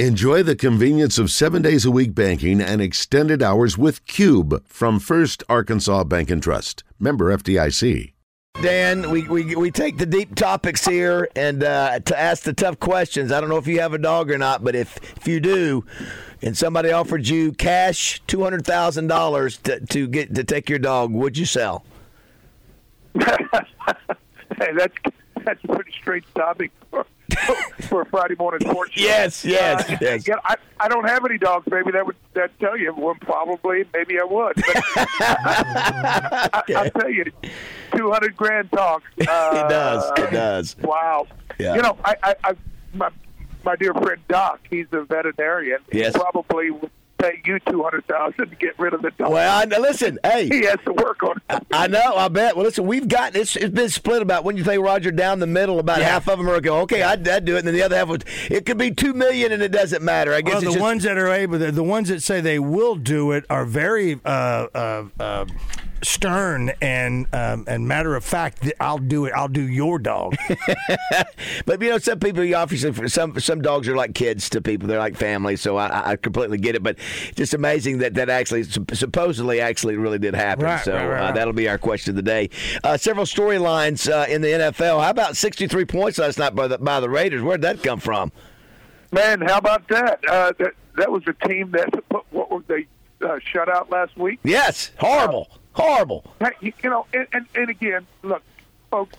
Enjoy the convenience of seven days a week banking and extended hours with Cube from First Arkansas Bank and Trust. Member FDIC. Dan, we, we, we take the deep topics here and uh, to ask the tough questions. I don't know if you have a dog or not, but if, if you do, and somebody offered you cash two hundred thousand dollars to to get to take your dog, would you sell? hey, that's that's a pretty straight topic for, for a Friday morning sports show. Yes, yes, Uh, yes. yeah, I, I don't have any dogs. Maybe that would that tell you. Well, probably, maybe I would. But I, I, tell you, two hundred grand talks. Uh, It does. It does. Wow. Yeah. You know, I, I, I my my dear friend Doc, he's a veterinarian. Yes. He probably would pay you two hundred thousand to get rid of the dog. Well, I, listen, hey. he has to work on it. I know, I bet. Well, listen, we've got it's, it's been split about when you think Roger down the middle. About half of them are go, okay, I'd, I'd do it, and then the other half would. It could be two million, and it doesn't matter. I guess Well, it's the just, ones that are able, the, the ones that say they will do it are very uh, uh, uh, stern and um, and matter of fact. I'll do it. I'll do your dog. But you know, some people you obviously some some dogs are like kids to people. They're like family. So I, I completely get it. But just amazing that that actually supposedly actually really did happen. Right, so right, right, Uh, right. that'll be our question of the day. Uh, several storylines uh, in the NFL. How about 63 points last night by the by the Raiders? Where'd that come from? Man, how about that? Uh, that that was a team that what were they uh, shut out last week? Yes, horrible, horrible. Hey, you, know, and, and and again, look, folks.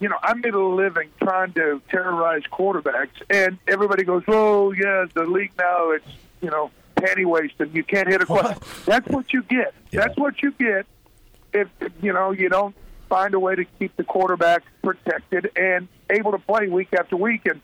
You know, I made a living trying to terrorize quarterbacks, and everybody goes, "Oh, yeah, the league now it's you know panty waist, and you can't hit a quarterback." That's what you get. That's what you get if you know you don't find a way to keep the quarterback protected and able to play week after week. And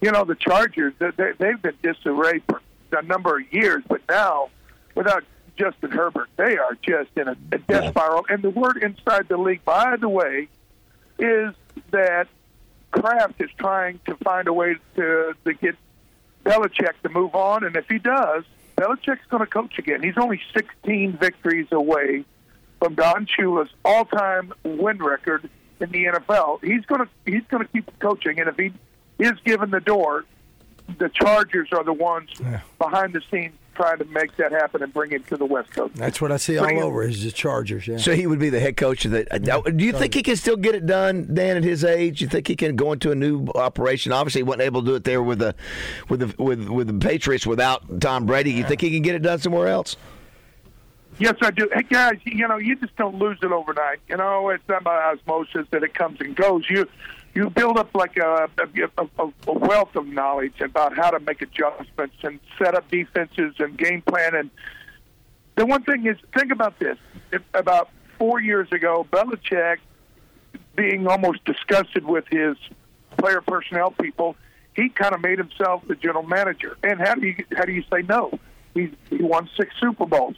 you know, the Chargers they, they- they've been disarray for a number of years, but now without Justin Herbert, they are just in a, a death spiral. And the word inside the league, by the way, is that Kraft is trying to find a way to, to get Belichick to move on. And if he does, Belichick's going to coach again. He's only 16 victories away from Don Shula's all-time win record in the NFL. He's going to he's going to keep coaching, and if he is given the door, the Chargers are the ones behind the scenes trying to make that happen and bring it to the West Coast. That's what I see all over. Is the Chargers? Yeah. So he would be the head coach of the. uh, do you think he can still get it done, Dan, at his age? You think he can go into a new operation? Obviously, he wasn't able to do it there with the, with the with with the Patriots without Tom Brady. You think he can get it done somewhere else? Yes, I do. Hey, guys, you know, you just don't lose it overnight. You know, it's not by osmosis that it comes and goes. You you build up like a, a, a, wealth of knowledge about how to make adjustments and set up defenses and game plan. And the one thing is, think about this: if, about four years ago, Belichick, being almost disgusted with his player personnel people, he kind of made himself the general manager. And how do you how do you say no? He he won six Super Bowls,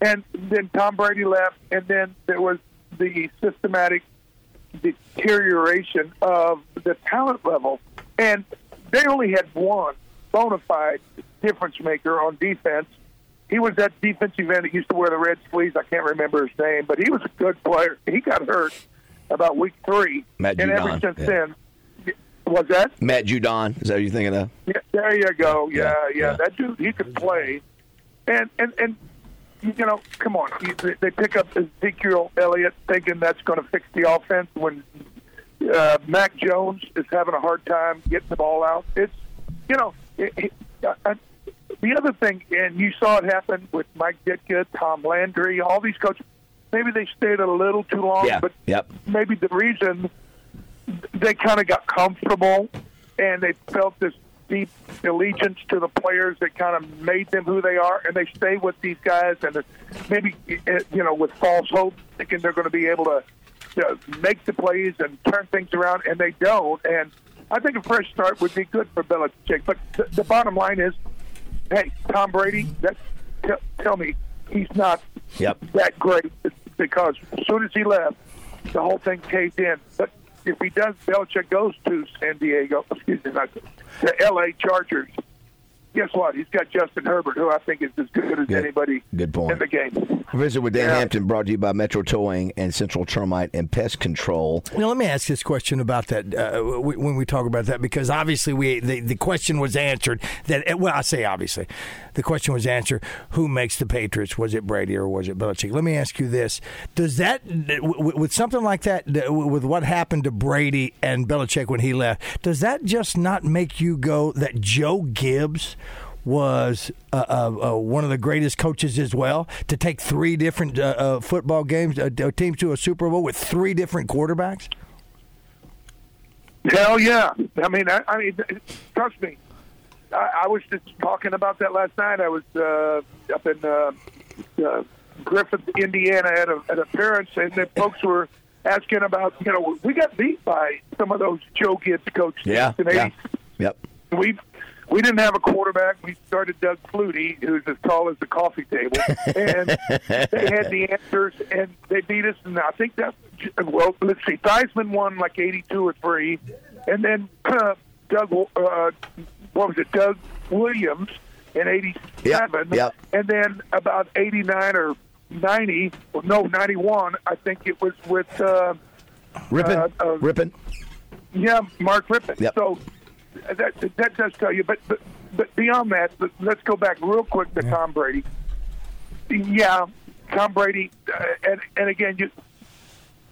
and then Tom Brady left, and then there was the systematic deterioration of the talent level, and they only had one bona fide difference maker on defense. He was that defensive end that used to wear the red sleeves. I can't remember his name, but he was a good player. He got hurt about week three, Matt and ever since yeah. then, was that? Matt Judon, is that what you're thinking of? Yeah, there you go. Yeah, Yeah, yeah, yeah. That dude, he could play. And and and you know, come on. They- pick up Ezekiel Elliott, thinking that's going to fix the offense when uh, Mac Jones is having a hard time getting the ball out. It's you know, it, it, uh, the other thing, and you saw it happen with Mike Ditka, Tom Landry, all these coaches. Maybe they stayed a little too long, Yeah. but Yep. maybe the reason they kind of got comfortable and they felt this deep allegiance to the players that kind of made them who they are, and they stay with these guys and maybe uh, you know with false hope, thinking they're going to be able to, to make the plays and turn things around, and they don't. And I think a fresh start would be good for Belichick. But the, the bottom line is, hey, Tom Brady, that t- tell me he's not Yep. that great because as soon as he left, the whole thing caved in. But if he does, Belichick goes to San Diego, excuse me, not the L.A. Chargers. Guess what? He's got Justin Herbert, who I think is as good as Good. anybody Good point. in the game. Visit with Dan Yeah. Hampton, brought to you by Metro Towing and Central Termite and Pest Control. Now, let me ask this question about that uh, when we talk about that, because obviously we the, the question was answered that uh, well, I say obviously, the question was answered: Who makes the Patriots? Was it Brady or was it Belichick? Let me ask you this: Does that uh, with something like that, uh, with what happened to Brady and Belichick when he left, does that just not make you go that Joe Gibbs? Was uh, uh, uh, one of the greatest coaches as well to take three different uh, uh, football games, uh, teams to a Super Bowl with three different quarterbacks. Hell yeah! I mean, I, I mean, trust me. I, I was just talking about that last night. I was uh, up in uh, uh, Griffith, Indiana, at a at a parents, and the folks were asking about. You know, we got beat by some of those Joe Gibbs coaches Yeah, in yeah. Yep. we we didn't have a quarterback. We started Doug Flutie, who's as tall as the coffee table, and they had the answers, and they beat us. And I think that well, let's see, Theismann won like eighty-two or three, and then uh, Doug, uh, what was it, Doug Williams in eighty-seven, Yep, yep. and then about eighty-nine or ninety, well, no, ninety-one. I think it was with. Uh, Rypien. Uh, uh, Rypien. yeah, Mark Rypien. Yep. So that that does tell you. But but, but beyond that, let- let's go back real quick to Tom Brady. Yeah, Tom Brady, uh, and and again, you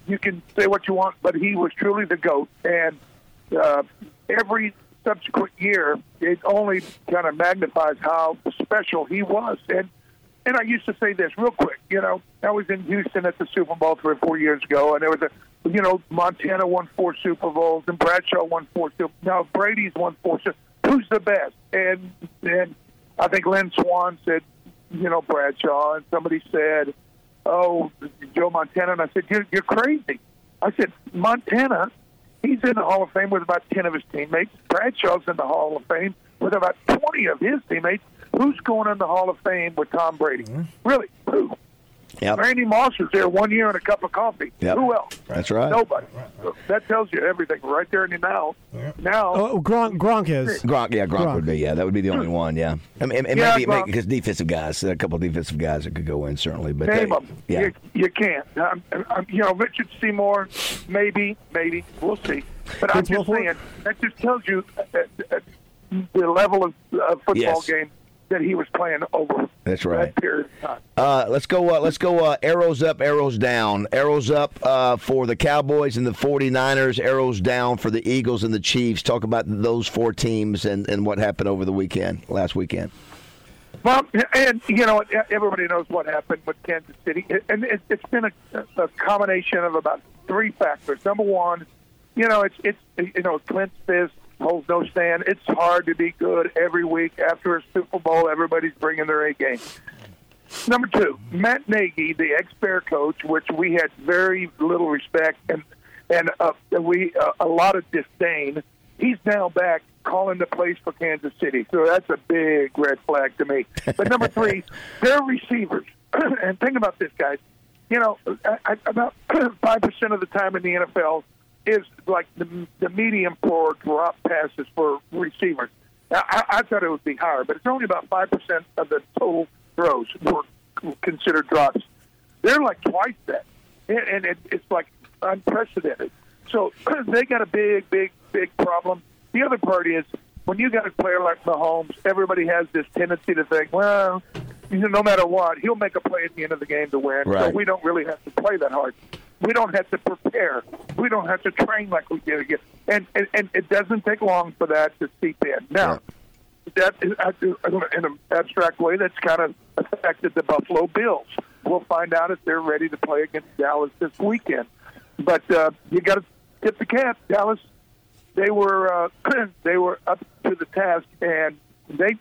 you can say what you want, but he was truly the goat, and uh, every subsequent year, it only kind of magnifies how special he was. And and I used to say this real quick. You know, I was in Houston at the Super Bowl three or four years ago, and there was a, you know, Montana won four Super Bowls, and Bradshaw won four. Super Now Brady's won four. Super Who's the best? And and I think Lynn Swann said, you know, Bradshaw, and somebody said, oh, Joe Montana, and I said, you're, you're crazy. I said, Montana, he's in the Hall of Fame with about 10 of his teammates. Bradshaw's in the Hall of Fame with about 20 of his teammates. Who's going in the Hall of Fame with Tom Brady? Mm-hmm. Really? Who? Yep. Randy Moss was there one year and a cup of coffee. Yep. Who else? That's right. Nobody. That tells you everything right there in the now. Now, Oh, Gronk, Gronk is. Gronk, yeah, Gronk, Gronk. would be, yeah, that would be the only one, yeah. I mean, it, it Yeah, may be because defensive guys, there are a couple of defensive guys that could go in certainly, but name they, them. yeah, You, you can't. Um, um, you know, Richard Seymour, maybe, maybe. We'll see. But I'm just Wilfork? saying, that just tells you uh, uh, the level of uh, football Yes. game that he was playing over That's right. that period of time. Uh, let's go. Uh, let's go. Uh, arrows up, arrows down. Arrows up uh, for the Cowboys and the 49ers. Arrows down for the Eagles and the Chiefs. Talk about those four teams and, and what happened over the weekend, last weekend. Well, and you know, everybody knows what happened with Kansas City, and it, it's been a, a combination of about three factors. Number one, you know, it's it's you know, Clint Fisk holds no stand. It's hard to be good every week after a Super Bowl. Everybody's bringing their A game. Number two, Matt Nagy, the ex-Bear coach, which we had very little respect and and uh, we uh, a lot of disdain. He's now back calling the plays for Kansas City, so that's a big red flag to me. But number three, their receivers. and think about this, guys. You know, I, I, about five percent of the time in the NFL is like the, the medium for drop passes for receivers. Now, I, I thought it would be higher, but it's only about five percent of the total throws were considered drops. They're like twice that, and, and it, it's like unprecedented. So they got a big, big, big problem. The other part is when you got a player like Mahomes, everybody has this tendency to think, well, you know, no matter what, he'll make a play at the end of the game to win. So we don't really have to play that hard. We don't have to prepare. We don't have to train like we did again. And and, and it doesn't take long for that to seep in. Now, that in an abstract way, that's kind of affected the Buffalo Bills. We'll find out if they're ready to play against Dallas this weekend. But uh, you got to tip the cap. Dallas, they were uh, they were up to the task, and they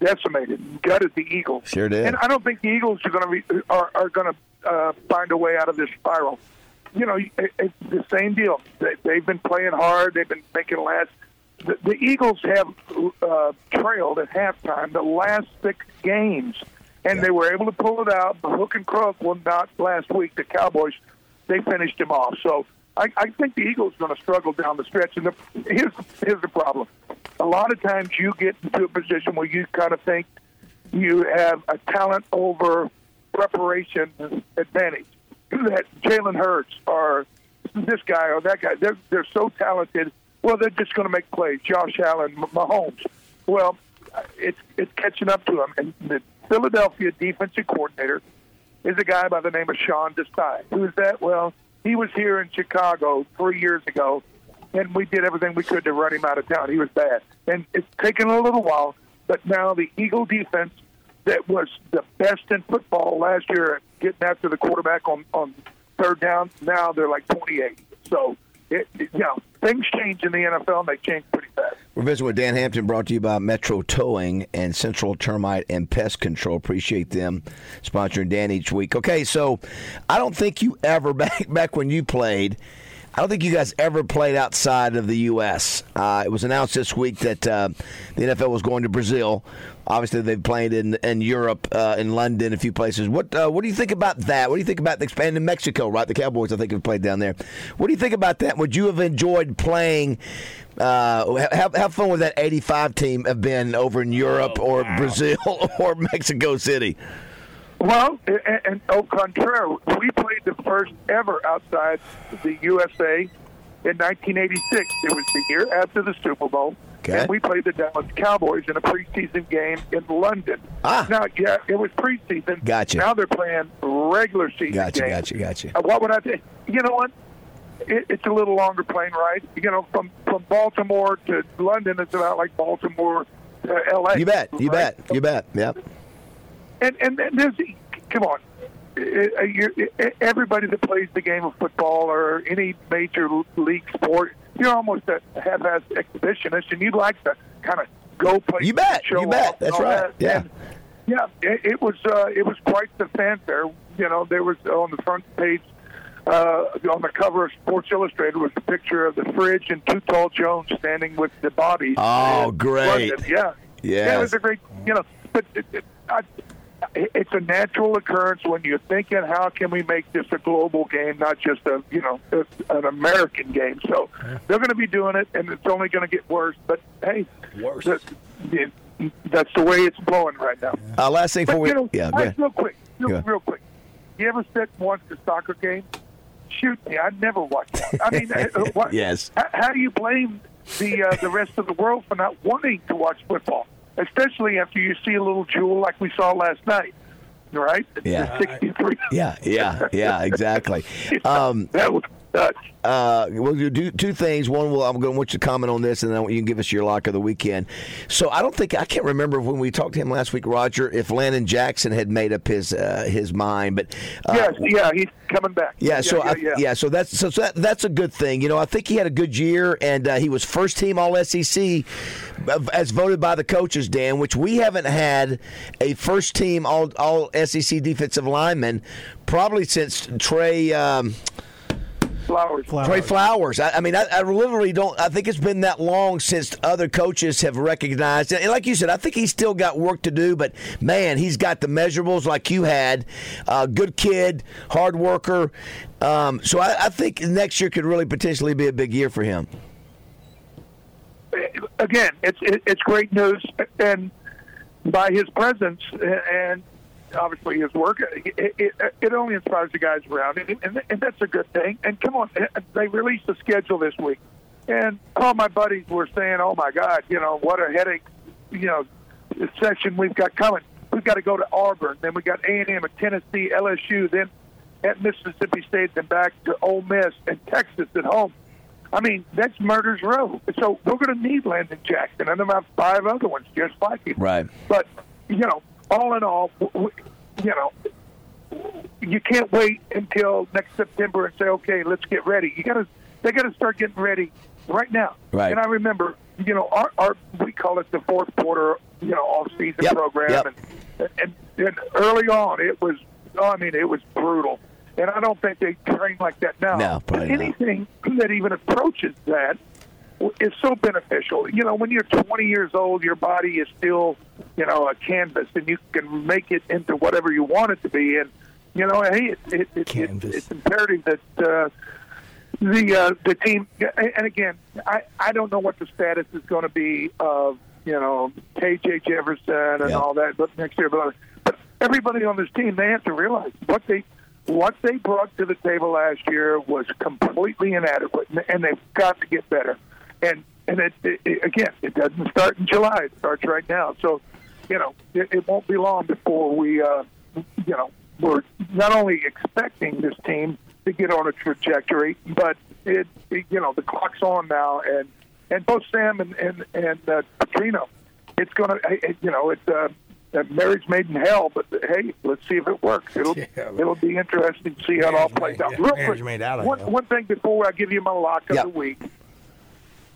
decimated, gutted the Eagles. Sure did. And I don't think the Eagles are going to be are, are going to uh, find a way out of this spiral. You know, it, it's the same deal. They, they've been playing hard. They've been making last. The, the Eagles have uh, trailed at halftime the last six games, and they were able to pull it out. But hook and crook, well, not last week. The Cowboys, they finished them off. So I, I think the Eagles are going to struggle down the stretch. And the, here's here's the problem: a lot of times you get into a position where you kind of think you have a talent over preparation advantage. That Jalen Hurts or this guy or that guy, they're, they're so talented. Well, they're just going to make plays. Josh Allen, Mahomes. Well, it's it's catching up to them. And the Philadelphia defensive coordinator is a guy by the name of Sean Desai. Who is that? Well, he was here in Chicago three years ago, and we did everything we could to run him out of town. He was bad, and it's taken a little while. But now the Eagle defense that was the best in football last year, getting after the quarterback on on third down. Now they're like 28. So, it, it, you know, things change in the NFL, and they change pretty fast. We're visiting with Dan Hampton, brought to you by Metro Towing and Central Termite and Pest Control. Appreciate them sponsoring Dan each week. Okay, so I don't think you ever back back when you played. I don't think you guys ever played outside of the U.S. Uh, it was announced this week that uh, the NFL was going to Brazil. Obviously, they've played in in Europe, uh, in London, a few places. What uh, what do you think about that? What do you think about the expanding Mexico? Right, the Cowboys, I think, have played down there. What do you think about that? Would you have enjoyed playing? Uh, how, how fun would that '85 team have been over in Europe Oh, or wow. Brazil or Mexico City? Well, and, and au contraire, we played the first ever outside the USA in 1986. It was the year after the Super Bowl. Okay. And we played the Dallas Cowboys in a preseason game in London. Ah. Now, yeah, it was preseason. Gotcha. Now they're playing regular season Gotcha, games. gotcha, gotcha. Uh, what would I say? You know what? It, it's a little longer plane ride. You know, from from Baltimore to London, it's about like Baltimore to L.A. You bet, you right? bet, you bet. Yep. And and, there's come on, Uh, everybody that plays the game of football or any major league sport, you're almost a half-ass exhibitionist, and you'd like to kind of go play. You bet, you bet. That's right. that. yeah. And, yeah. It, it was uh, it was quite the fanfare. You know, there was on the front page. Uh, on the cover of Sports Illustrated was a picture of the fridge and Too Tall Jones standing with the bodies. Oh, great. Yeah. Yes. Yeah, it was a great, you know, but it, it, I, it's a natural occurrence when you're thinking, how can we make this a global game, not just a, you know, a, an American game? So they're going to be doing it, and it's only going to get worse. But hey, Worse. that- it- that's the way it's blowing right now. Uh, last thing But before we, you know, yeah, go ahead. real quick, real, Yeah. real quick. You ever sit and watch a soccer game? Shoot me, I never watched one. I mean, uh, what, Yes. How, how do you blame the uh, the rest of the world for not wanting to watch football, especially after you see a little jewel like we saw last night? Right? Yeah. 63. Yeah, yeah, yeah, exactly. Um, that was nuts. uh, we'll do two, things. One, will I'm going to want you to comment on this, and then you can give us your lock of the weekend. So I don't think I can't remember when we talked to him last week, Roger, if Landon Jackson had made up his uh, his mind, but uh, yes, yeah, he's coming back. Yeah, so yeah, I, yeah, yeah. so that's so, so that, that's a good thing. You know, I think he had a good year, and uh, he was first team All SEC uh, as voted by the coaches, Dan. Which we haven't had a first team All All SEC defensive lineman probably since Trey. Um, Flowers. Trey Flowers. I, I mean, I, I literally don't. I think it's been that long since other coaches have recognized it. And like you said, I think he's still got work to do. But man, he's got the measurables like you had. Uh, good kid, hard worker. Um, so I, I think next year could really potentially be a big year for him. again, it's it's great news, and by his presence and obviously his work, it, it, it only inspires the guys around him, and, and that's a good thing. And come on, eh, they released the schedule this week, and all my buddies were saying, "Oh my God, you know what a headache, you know, session we've got coming. We've got to go to Auburn, then we got A and M at Tennessee, LSU, then at Mississippi State, then back to Ole Miss and Texas at home." I mean, that's murder's row. So we're going to need Landon Jackson and about five other ones just like him. Right. But, you know, all in all, w- w- you know, you can't wait until next September and say, okay, let's get ready. You got to, they got to start getting ready right now. Right. And I remember, you know, our, our we call it the fourth quarter, you know, off season Yep, program, yep. and, and and early on it was, I mean, it was brutal. And I don't think they train like that now. No, probably not. anything that even approaches that is so beneficial. You know, when you're 20 years old, your body is still, you know, a canvas, and you can make it into whatever you want it to be. And you know, hey, it, it, it, it, it's imperative that uh, the uh, the team, and again, I I don't know what the status is going to be of you know KJ Jefferson and Yeah. all that, but next year, but but everybody on this team, they have to realize what they what they brought to the table last year was completely inadequate, and they've got to get better. And and it, it, it again, it doesn't start in July; it starts right now. So, you know, it, it won't be long before we, uh, you know, we're not only expecting this team to get on a trajectory, but it, it you know, the clock's on now, and and both Sam and and and uh, Petrino, it's gonna, it, you know, it's. Uh, a marriage made in hell, but hey, let's see if it works. It'll Yeah. it'll be interesting to see how it all plays out. Real quick, made out of one, one thing before I give you my lock of Yeah. the week.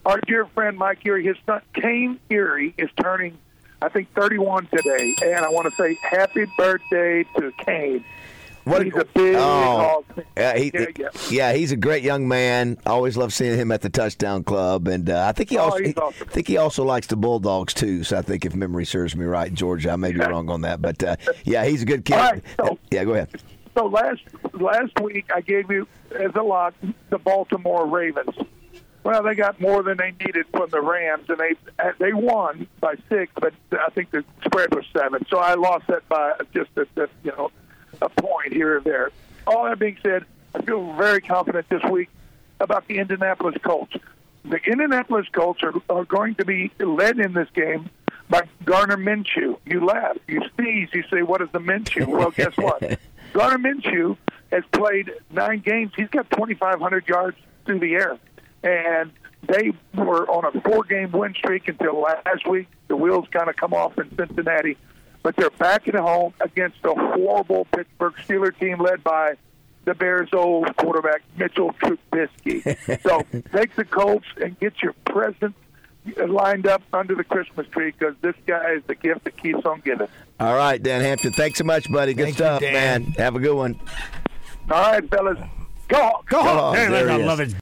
Our dear friend Mike Erie, his son Kane Erie is turning, I think, 31 today, and I want to say happy birthday to Kane. What- He's a big Oh. Yeah, he, Yeah, yeah. yeah, he's a great young man. I always love seeing him at the touchdown club, and uh, I think he Oh, also he's he- awesome. I think he also likes the Bulldogs too. So I think if memory serves me right, Georgia, I may be wrong on that, but uh, yeah, he's a good kid. Right, so- yeah, go ahead. So last last week I gave you as a lot the Baltimore Ravens. Well, they got more than they needed from the Rams, and they they won by six, but I think the spread was seven. So I lost that by just a, a you know a point here or there. All that being said, I feel very confident this week about the Indianapolis Colts. The Indianapolis Colts are, are going to be led in this game by Gardner Minshew. You laugh, you sneeze, you say, "What is the Minshew?" Well, guess what? Gardner Minshew has played nine games. He's got 2,500 yards through the air, and they were on a four-game win streak until last week. The wheels kind of come off in Cincinnati, but they're back at home against a horrible Pittsburgh Steeler team led by the Bears' old quarterback Mitchell Trubisky. so take the Colts and get your presents lined up under the Christmas tree because this guy is the gift that keeps on giving. All right, Dan Hampton, thanks so much, buddy. Good Thank stuff, Dan. man. Have a good one. All right, fellas, go. Go Oh, home. there I is. love it.